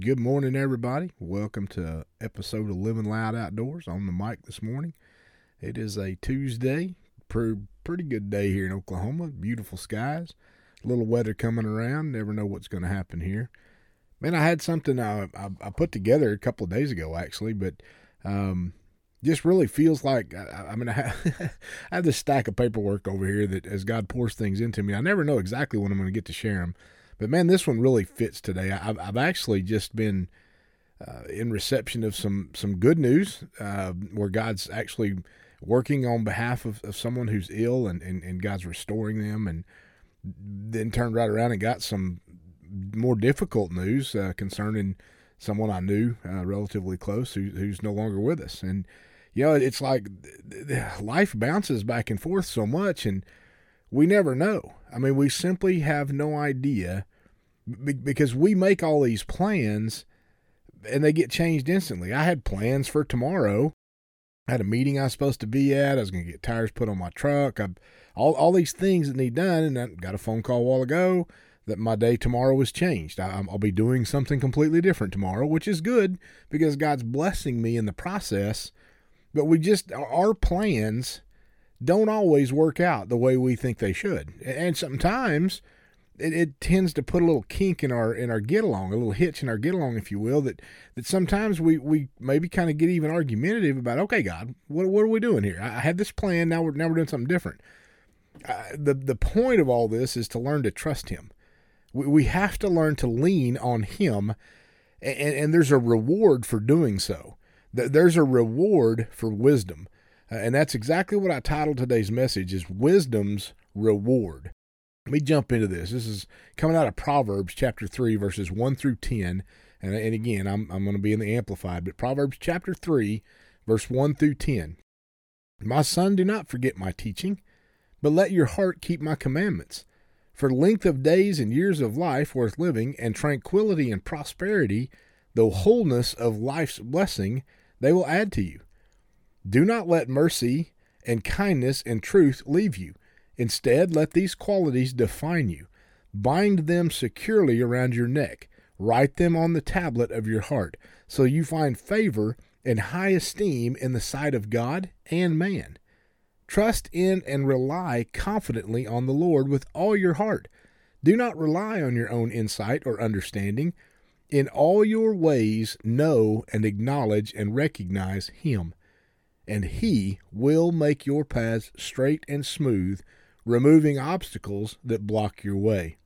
Good morning, everybody. Welcome to episode of Living Loud Outdoors on the mic this morning. It is a Tuesday, pretty, good day here in Oklahoma. Beautiful skies, a little weather coming around. Never know what's going to happen here. Man, I had something I, I, I, put together a couple of days ago, actually, but um, just really feels like I, I mean, I have, I have this stack of paperwork over here that as God pours things into me, I never know exactly when I'm going to get to share them but man, this one really fits today. I've, I've actually just been uh, in reception of some some good news uh, where God's actually working on behalf of, of someone who's ill and, and, and God's restoring them and then turned right around and got some more difficult news uh, concerning someone I knew uh, relatively close who, who's no longer with us. And, you know, it's like life bounces back and forth so much and we never know. I mean, we simply have no idea because we make all these plans and they get changed instantly. I had plans for tomorrow. I had a meeting I was supposed to be at. I was going to get tires put on my truck. I, all all these things that need done, and I got a phone call a while ago that my day tomorrow was changed. I, I'll be doing something completely different tomorrow, which is good because God's blessing me in the process. But we just our plans don't always work out the way we think they should, and sometimes it, it, tends to put a little kink in our in our get along, a little hitch in our get along, if you will. That that sometimes we we maybe kind of get even argumentative about. Okay, God, what what are we doing here? I had this plan. Now we're now we're doing something different. Uh, the the point of all this is to learn to trust Him. We we have to learn to lean on Him, and, and there's a reward for doing so. There's a reward for wisdom, Uh, and that's exactly what I titled today's message: is wisdom's reward. Let me jump into this. This is coming out of Proverbs chapter 3, verses 1 through 10. And, and again, I'm, I'm going to be in the Amplified, but Proverbs chapter 3, verse 1 through 10. My son, do not forget my teaching, but let your heart keep my commandments. For length of days and years of life worth living, and tranquility and prosperity, the wholeness of life's blessing, they will add to you. Do not let mercy and kindness and truth leave you Instead, let these qualities define you. Bind them securely around your neck. Write them on the tablet of your heart, so you find favor and high esteem in the sight of God and man. Trust in and rely confidently on the Lord with all your heart. Do not rely on your own insight or understanding. In all your ways, know and acknowledge and recognize Him, and He will make your paths straight and smooth removing obstacles that block your way.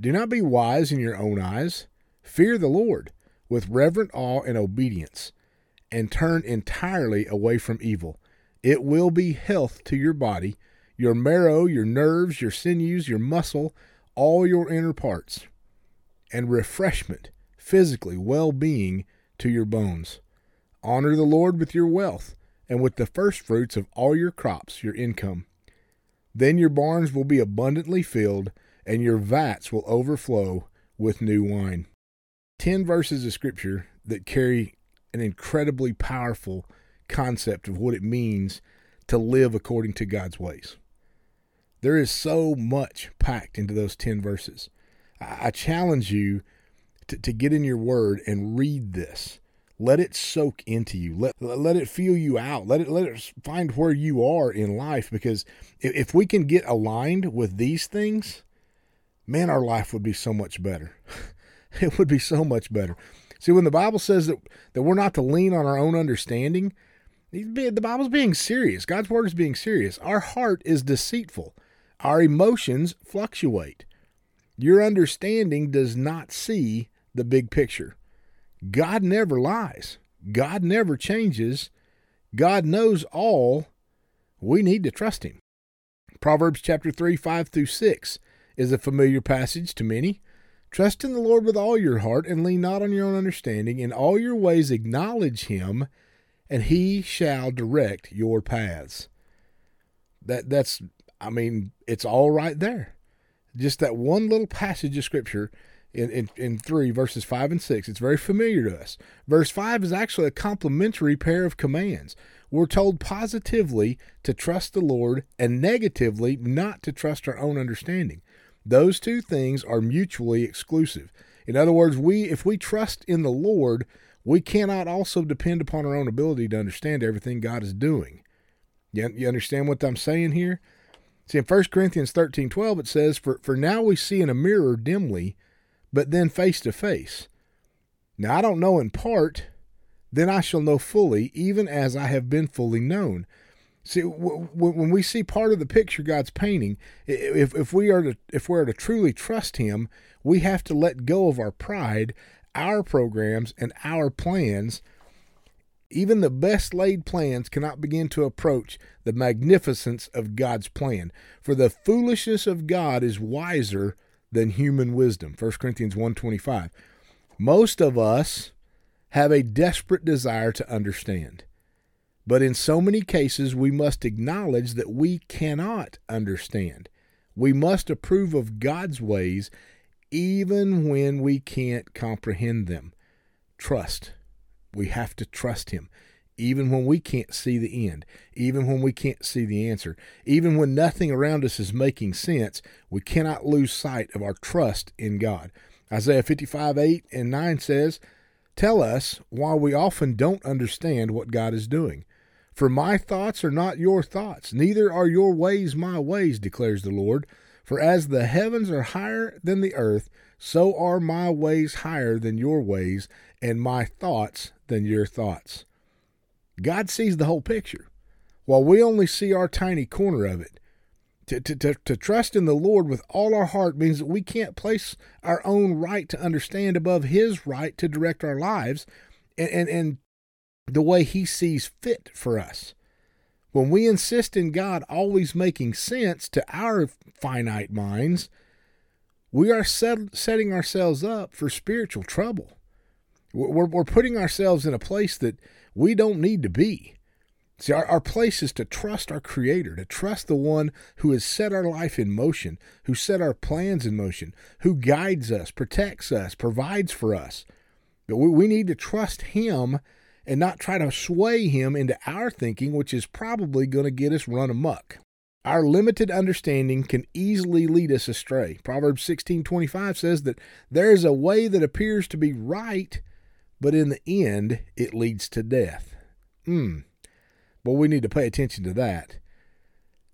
Do not be wise in your own eyes. Fear the Lord with reverent awe and obedience, and turn entirely away from evil. It will be health to your body, your marrow, your nerves, your sinews, your muscle, all your inner parts, and refreshment, physically well being to your bones. Honor the Lord with your wealth, and with the first fruits of all your crops, your income. Then your barns will be abundantly filled, and your vats will overflow with new wine. Ten verses of Scripture that carry an incredibly powerful concept of what it means to live according to God's ways. There is so much packed into those 10 verses. I challenge you to, to get in your word and read this let it soak into you. Let let it feel you out. Let it let it find where you are in life. Because if, we can get aligned with these things, man, our life would be so much better. it would be so much better. See, when the Bible says that that we're not to lean on our own understanding, the Bible's being serious. God's word is being serious. Our heart is deceitful. Our emotions fluctuate. Your understanding does not see the big picture. God never lies. God never changes. God knows all. We need to trust Him. Proverbs chapter 3, 5 through 6 is a familiar passage to many. Trust in the Lord with all your heart and lean not on your own understanding. In all your ways acknowledge Him, and He shall direct your paths. That that's I mean, it's all right there. Just that one little passage of scripture in, in, in 3, verses 5 and 6. It's very familiar to us. Verse 5 is actually a complementary pair of commands. We're told positively to trust the Lord and negatively not to trust our own understanding. Those two things are mutually exclusive. In other words, we if we trust in the Lord, we cannot also depend upon our own ability to understand everything God is doing. You, you understand what I'm saying here? See, in 1 Corinthians 13 12, it says, for, for now we see in a mirror dimly, but then face to face. Now I don't know in part, then I shall know fully, even as I have been fully known. See, when we see part of the picture God's painting, if, if we are to if we are to truly trust Him, we have to let go of our pride, our programs, and our plans. Even the best laid plans cannot begin to approach the magnificence of God's plan. For the foolishness of God is wiser than human wisdom. 1 Corinthians 125. Most of us have a desperate desire to understand. But in so many cases, we must acknowledge that we cannot understand. We must approve of God's ways even when we can't comprehend them. Trust. We have to trust Him, even when we can't see the end, even when we can't see the answer, even when nothing around us is making sense. We cannot lose sight of our trust in God. Isaiah 55 8 and 9 says, Tell us why we often don't understand what God is doing. For my thoughts are not your thoughts, neither are your ways my ways, declares the Lord. For as the heavens are higher than the earth, so are my ways higher than your ways, and my thoughts than your thoughts. God sees the whole picture, while we only see our tiny corner of it. To, to, to, to trust in the Lord with all our heart means that we can't place our own right to understand above His right to direct our lives and, and, and the way He sees fit for us. When we insist in God always making sense to our finite minds, we are set, setting ourselves up for spiritual trouble. We're, we're putting ourselves in a place that we don't need to be. See, our, our place is to trust our Creator, to trust the one who has set our life in motion, who set our plans in motion, who guides us, protects us, provides for us. But we, we need to trust Him and not try to sway him into our thinking, which is probably going to get us run amuck. Our limited understanding can easily lead us astray. Proverbs 16:25 says that there is a way that appears to be right, but in the end it leads to death. Hmm. Well, we need to pay attention to that.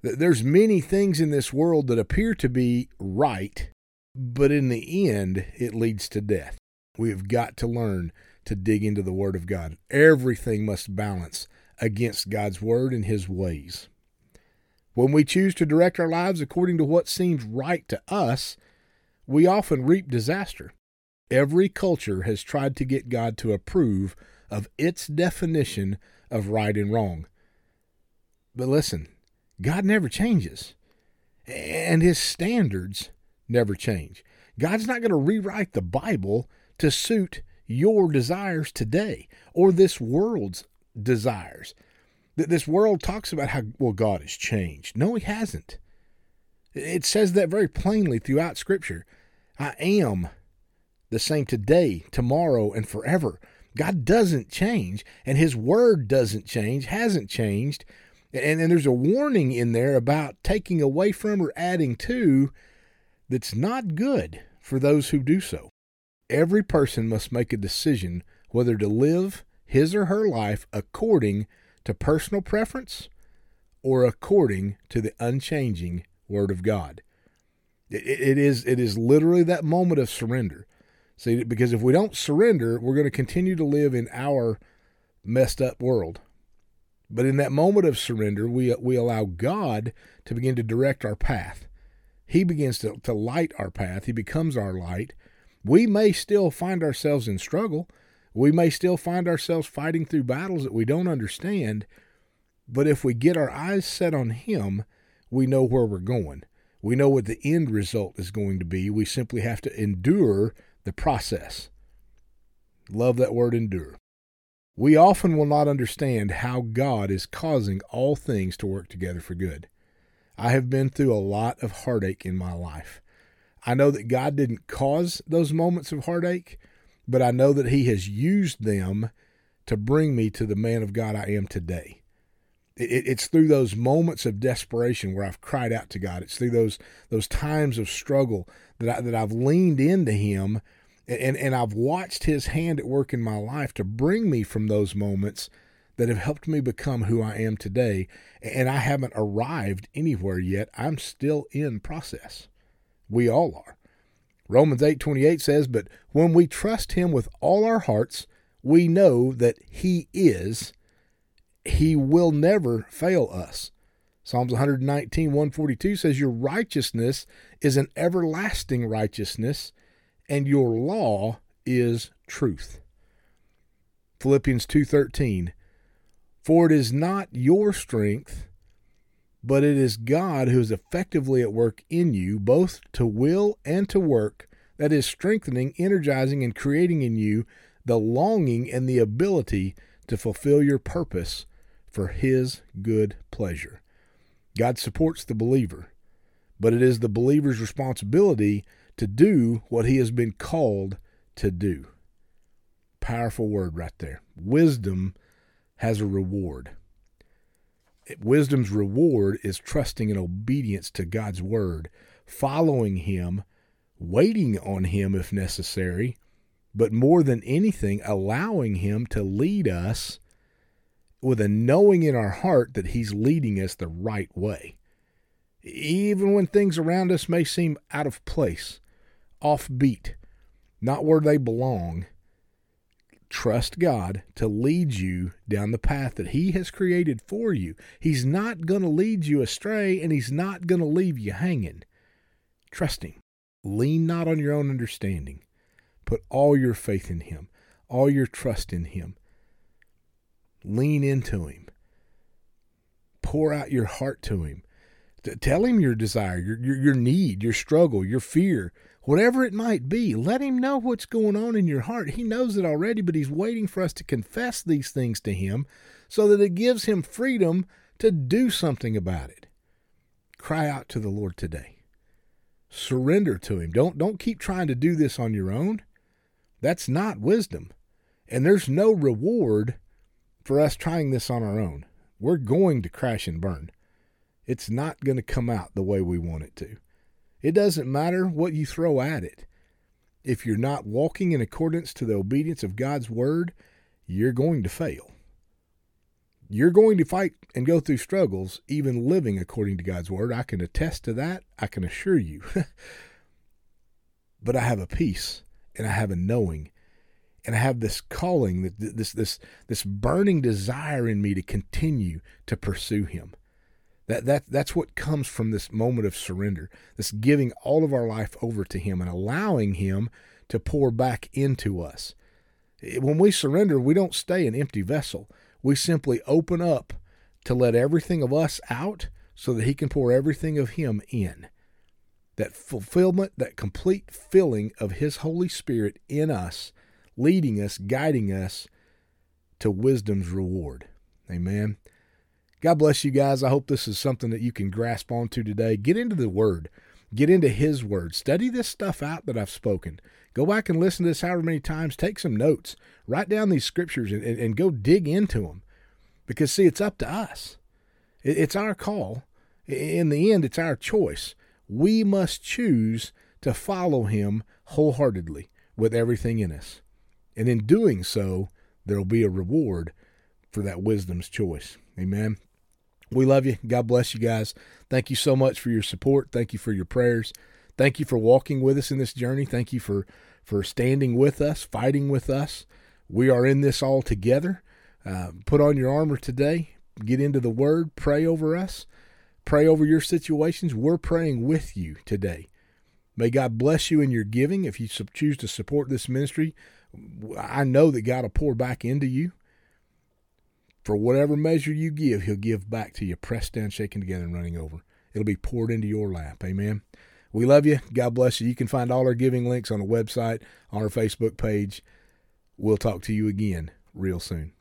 There's many things in this world that appear to be right, but in the end it leads to death. We have got to learn to dig into the Word of God. Everything must balance against God's Word and His ways. When we choose to direct our lives according to what seems right to us, we often reap disaster. Every culture has tried to get God to approve of its definition of right and wrong. But listen, God never changes, and His standards never change. God's not going to rewrite the Bible to suit your desires today or this world's desires. That this world talks about how, well, God has changed. No, He hasn't. It says that very plainly throughout Scripture. I am the same today, tomorrow, and forever. God doesn't change, and His Word doesn't change, hasn't changed. And, and there's a warning in there about taking away from or adding to that's not good for those who do so every person must make a decision whether to live his or her life according to personal preference or according to the unchanging Word of God. It, it is it is literally that moment of surrender. See, because if we don't surrender, we're going to continue to live in our messed up world. But in that moment of surrender, we we allow God to begin to direct our path. He begins to, to light our path. He becomes our light we may still find ourselves in struggle. We may still find ourselves fighting through battles that we don't understand. But if we get our eyes set on Him, we know where we're going. We know what the end result is going to be. We simply have to endure the process. Love that word endure. We often will not understand how God is causing all things to work together for good. I have been through a lot of heartache in my life. I know that God didn't cause those moments of heartache, but I know that He has used them to bring me to the man of God I am today. It's through those moments of desperation where I've cried out to God. It's through those those times of struggle that I, that I've leaned into Him, And, and I've watched his hand at work in my life to bring me from those moments that have helped me become who I am today. And I haven't arrived anywhere yet. I'm still in process. We all are. Romans 8:28 says, "But when we trust him with all our hearts, we know that he is he will never fail us." Psalms 119, 142 says, Your righteousness is an everlasting righteousness, and your law is truth. Philippians 2:13 For it is not your strength but it is God who is effectively at work in you both to will and to work that is strengthening energizing and creating in you the longing and the ability to fulfill your purpose for his good pleasure God supports the believer but it is the believer's responsibility to do what he has been called to do. Powerful word right there. Wisdom has a reward. Wisdom's reward is trusting and obedience to God's word, following Him, waiting on Him if necessary, but more than anything, allowing Him to lead us with a knowing in our heart that He's leading us the right way even when things around us may seem out of place, offbeat, not where they belong. Trust God to lead you down the path that He has created for you. He's not going to lead you astray and He's not going to leave you hanging. Trust Him. Lean not on your own understanding. Put all your faith in Him, all your trust in Him. Lean into Him. Pour out your heart to Him Tell him your desire, your, your, your need, your struggle, your fear, whatever it might be. Let him know what's going on in your heart. He knows it already, but he's waiting for us to confess these things to him so that it gives him freedom to do something about it. Cry out to the Lord today. Surrender to him. Don't don't keep trying to do this on your own. That's not wisdom. And there's no reward for us trying this on our own. We're going to crash and burn it's not going to come out the way we want it to. It doesn't matter what you throw at it. If you're not walking in accordance to the obedience of God's word, you're going to fail. You're going to fight and go through struggles, even living according to God's word. I can attest to that. I can assure you. but I have a peace and I have a knowing and I have this calling, this this this burning desire in me to continue to pursue Him. That, that, that's what comes from this moment of surrender, this giving all of our life over to Him and allowing Him to pour back into us. When we surrender, we don't stay an empty vessel. We simply open up to let everything of us out so that He can pour everything of Him in. That fulfillment, that complete filling of His Holy Spirit in us, leading us, guiding us to wisdom's reward. Amen. God bless you guys. I hope this is something that you can grasp onto today. Get into the Word, get into His Word. Study this stuff out that I've spoken. Go back and listen to this however many times. Take some notes. Write down these scriptures and, and, and go dig into them. Because, see, it's up to us. It, it's our call. In the end, it's our choice. We must choose to follow Him wholeheartedly with everything in us. And in doing so, there will be a reward for that wisdom's choice. Amen. We love you. God bless you guys. Thank you so much for your support. Thank you for your prayers. Thank you for walking with us in this journey. Thank you for for standing with us, fighting with us. We are in this all together. Uh, put on your armor today. Get into the Word. Pray over us. Pray over your situations. We're praying with you today. May God bless you in your giving. If you choose to support this ministry, I know that God will pour back into you. For whatever measure you give, he'll give back to you, pressed down, shaken together, and running over. It'll be poured into your lap. Amen. We love you. God bless you. You can find all our giving links on the website, on our Facebook page. We'll talk to you again real soon.